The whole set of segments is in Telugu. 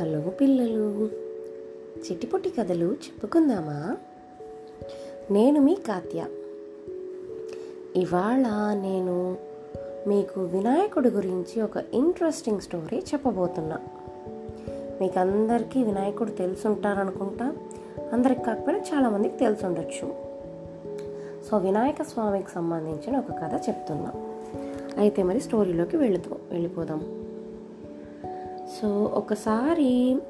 హలో పిల్లలు. చిట్టిపొట్టి కథలు చెప్పుకుందామా? నేను మీ కాత్య ఇవాళ నేను మీకు వినాయకుడి గురించి ఒక ఇంట్రెస్టింగ్ స్టోరీ చెప్పబోతున్నా. మీకు అందరికీ వినాయకుడు తెలుసుంటారనుకుంటా? అందరికి కాకపోయినా చాలామందికి తెలిసి ఉండొచ్చు సో వినాయక స్వామికి సంబంధించిన ఒక కథ చెప్తున్నా. అయితే మరి స్టోరీలోకి వెళుతూ వెళ్ళిపోదాం. సో ఒకసారి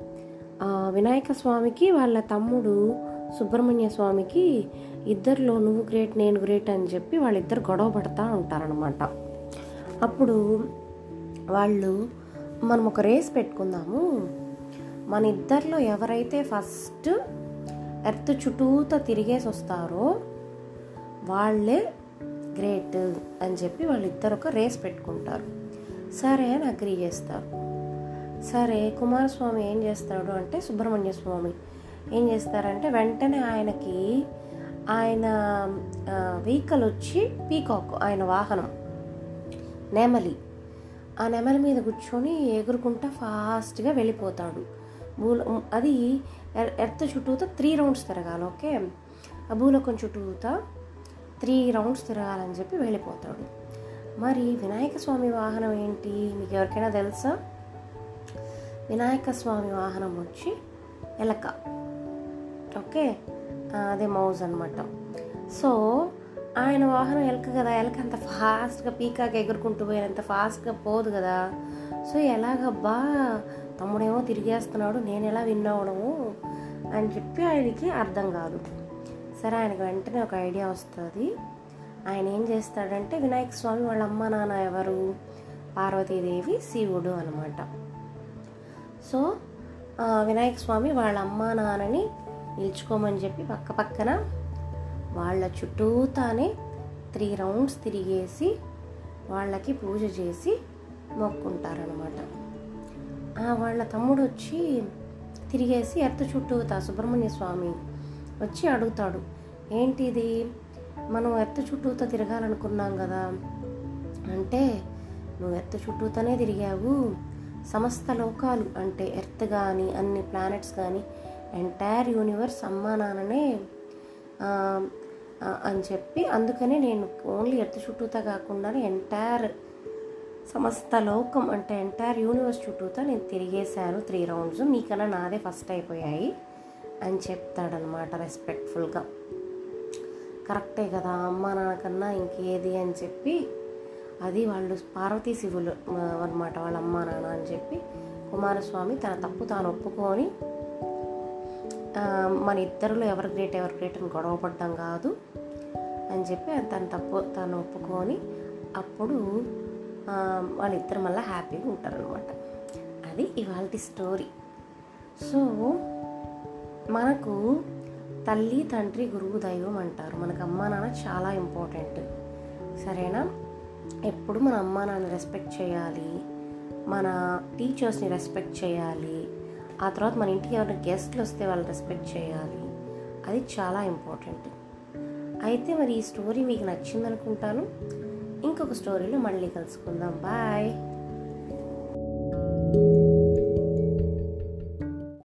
వినాయక స్వామికి వాళ్ళ తమ్ముడు సుబ్రహ్మణ్య స్వామికి ఇద్దరిలో నువ్వు గ్రేట్ నేను గ్రేట్ అని చెప్పి వాళ్ళిద్దరు గొడవ పడతా ఉంటారనమాట అప్పుడు వాళ్ళు మనం ఒక రేస్ పెట్టుకుందాము. మన ఇద్దరిలో ఎవరైతే ఫస్ట్ ఎర్త్ చుట్టూతో తిరిగేసి వస్తారో వాళ్ళే గ్రేట్ అని చెప్పి వాళ్ళిద్దరు ఒక రేస్ పెట్టుకుంటారు. సరే అని అగ్రి చేస్తారు. సరే కుమారస్వామి ఏం చేస్తాడు అంటే సుబ్రహ్మణ్య స్వామి ఏం చేస్తారంటే వెంటనే ఆయనకి ఆయన వెహికల్ వచ్చి పీకాక్ ఆయన వాహనం నెమలి. ఆ నెమలి మీద కూర్చొని ఎగురుకుంటా ఫాస్ట్గా వెళ్ళిపోతాడు. భూల అది ఎర్- ఎర్త్ చుట్టూత త్రీ రౌండ్స్ తిరగాలి ఓకే? ఆ భూలోకం చుట్టూత త్రీ రౌండ్స్ తిరగాలని చెప్పి వెళ్ళిపోతాడు. మరి వినాయక స్వామి వాహనం ఏంటి? మీకు ఎవరికైనా తెలుసా? వినాయక స్వామి వాహనం వచ్చి ఎలక. ఓకే? అదే మౌజ్ అనమాట సో ఆయన వాహనం ఎలక కదా ఎలక అంత ఫాస్ట్గా పీకాక్ ఎగురుకుంటూ పోయినంత ఫాస్ట్గా పోదు కదా. సో ఎలాగబ్బా తమ్ముడేమో తిరిగేస్తున్నాడు నేను ఎలా విన్ అవడము అని చెప్పి ఆయనకి అర్థం కాదు. సరే ఆయనకు వెంటనే ఒక ఐడియా వస్తుంది. ఆయన ఏం చేస్తాడంటే వినాయక స్వామి వాళ్ళ అమ్మ నాన్న ఎవరు? పార్వతీదేవి శివుడు అనమాట సో వినాయక స్వామి వాళ్ళ అమ్మ నాన్నని నిల్చుకోమని చెప్పి పక్క పక్కన వాళ్ళ చుట్టూతానే త్రీ రౌండ్స్ తిరిగేసి వాళ్ళకి పూజ చేసి మొక్కుంటారనమాట వాళ్ళ తమ్ముడు వచ్చి తిరిగేసి ఎర్త చుట్టూతా సుబ్రహ్మణ్య స్వామి వచ్చి అడుగుతాడు ఏంటిది? మనం ఎర్త చుట్టూతో తిరగాలనుకున్నాం కదా. అంటే నువ్వు ఎర్త్ చుట్టూతోనే తిరిగావు. సమస్త లోకాలు అంటే ఎర్త్ కానీ అన్ని ప్లానెట్స్ కానీ ఎంటైర్ యూనివర్స్ అమ్మా నాన్ననే అని చెప్పి అందుకనే నేను ఓన్లీ ఎర్త్ చుట్టూతా కాకుండా ఎంటైర్ సమస్త లోకం అంటే ఎంటైర్ యూనివర్స్ చుట్టూతా నేను తిరిగేశాను త్రీ రౌండ్స్. నీకన్నా నాదే ఫస్ట్ అయిపోయాయి అని చెప్తాడనమాట రెస్పెక్ట్ఫుల్గా. కరెక్టే కదా అమ్మ నాన్నకన్నా ఇంకేది అని చెప్పి అది వాళ్ళు పార్వతీ శివులు అనమాట వాళ్ళ అమ్మ నాన్న అని చెప్పి కుమారస్వామి తన తప్పు తాను ఒప్పుకొని మన ఇద్దరిలో ఎవరు గ్రేట్ ఎవరు గ్రేట్ అని గొడవ పడ్డం కాదు అని చెప్పి తన తప్పు తను ఒప్పుకొని అప్పుడు వాళ్ళిద్దరు మళ్ళీ హ్యాపీగా ఉంటారనమాట అది ఇవాళ స్టోరీ సో మనకు తల్లి తండ్రి గురువు దైవం అంటారు. మనకు అమ్మ నాన్న చాలా ఇంపార్టెంట్ సరేనా? ఎప్పుడు మన అమ్మా నాన్న రెస్పెక్ట్ చేయాలి మన టీచర్స్ని రెస్పెక్ట్ చేయాలి ఆ తర్వాత మన ఇంటికి ఎవరైనా గెస్ట్లు వస్తే వాళ్ళని రెస్పెక్ట్ చేయాలి అది చాలా ఇంపార్టెంట్ అయితే మరి ఈ స్టోరీ మీకు నచ్చింది అనుకుంటాను. ఇంకొక స్టోరీలో మళ్ళీ కలుసుకుందాం. బాయ్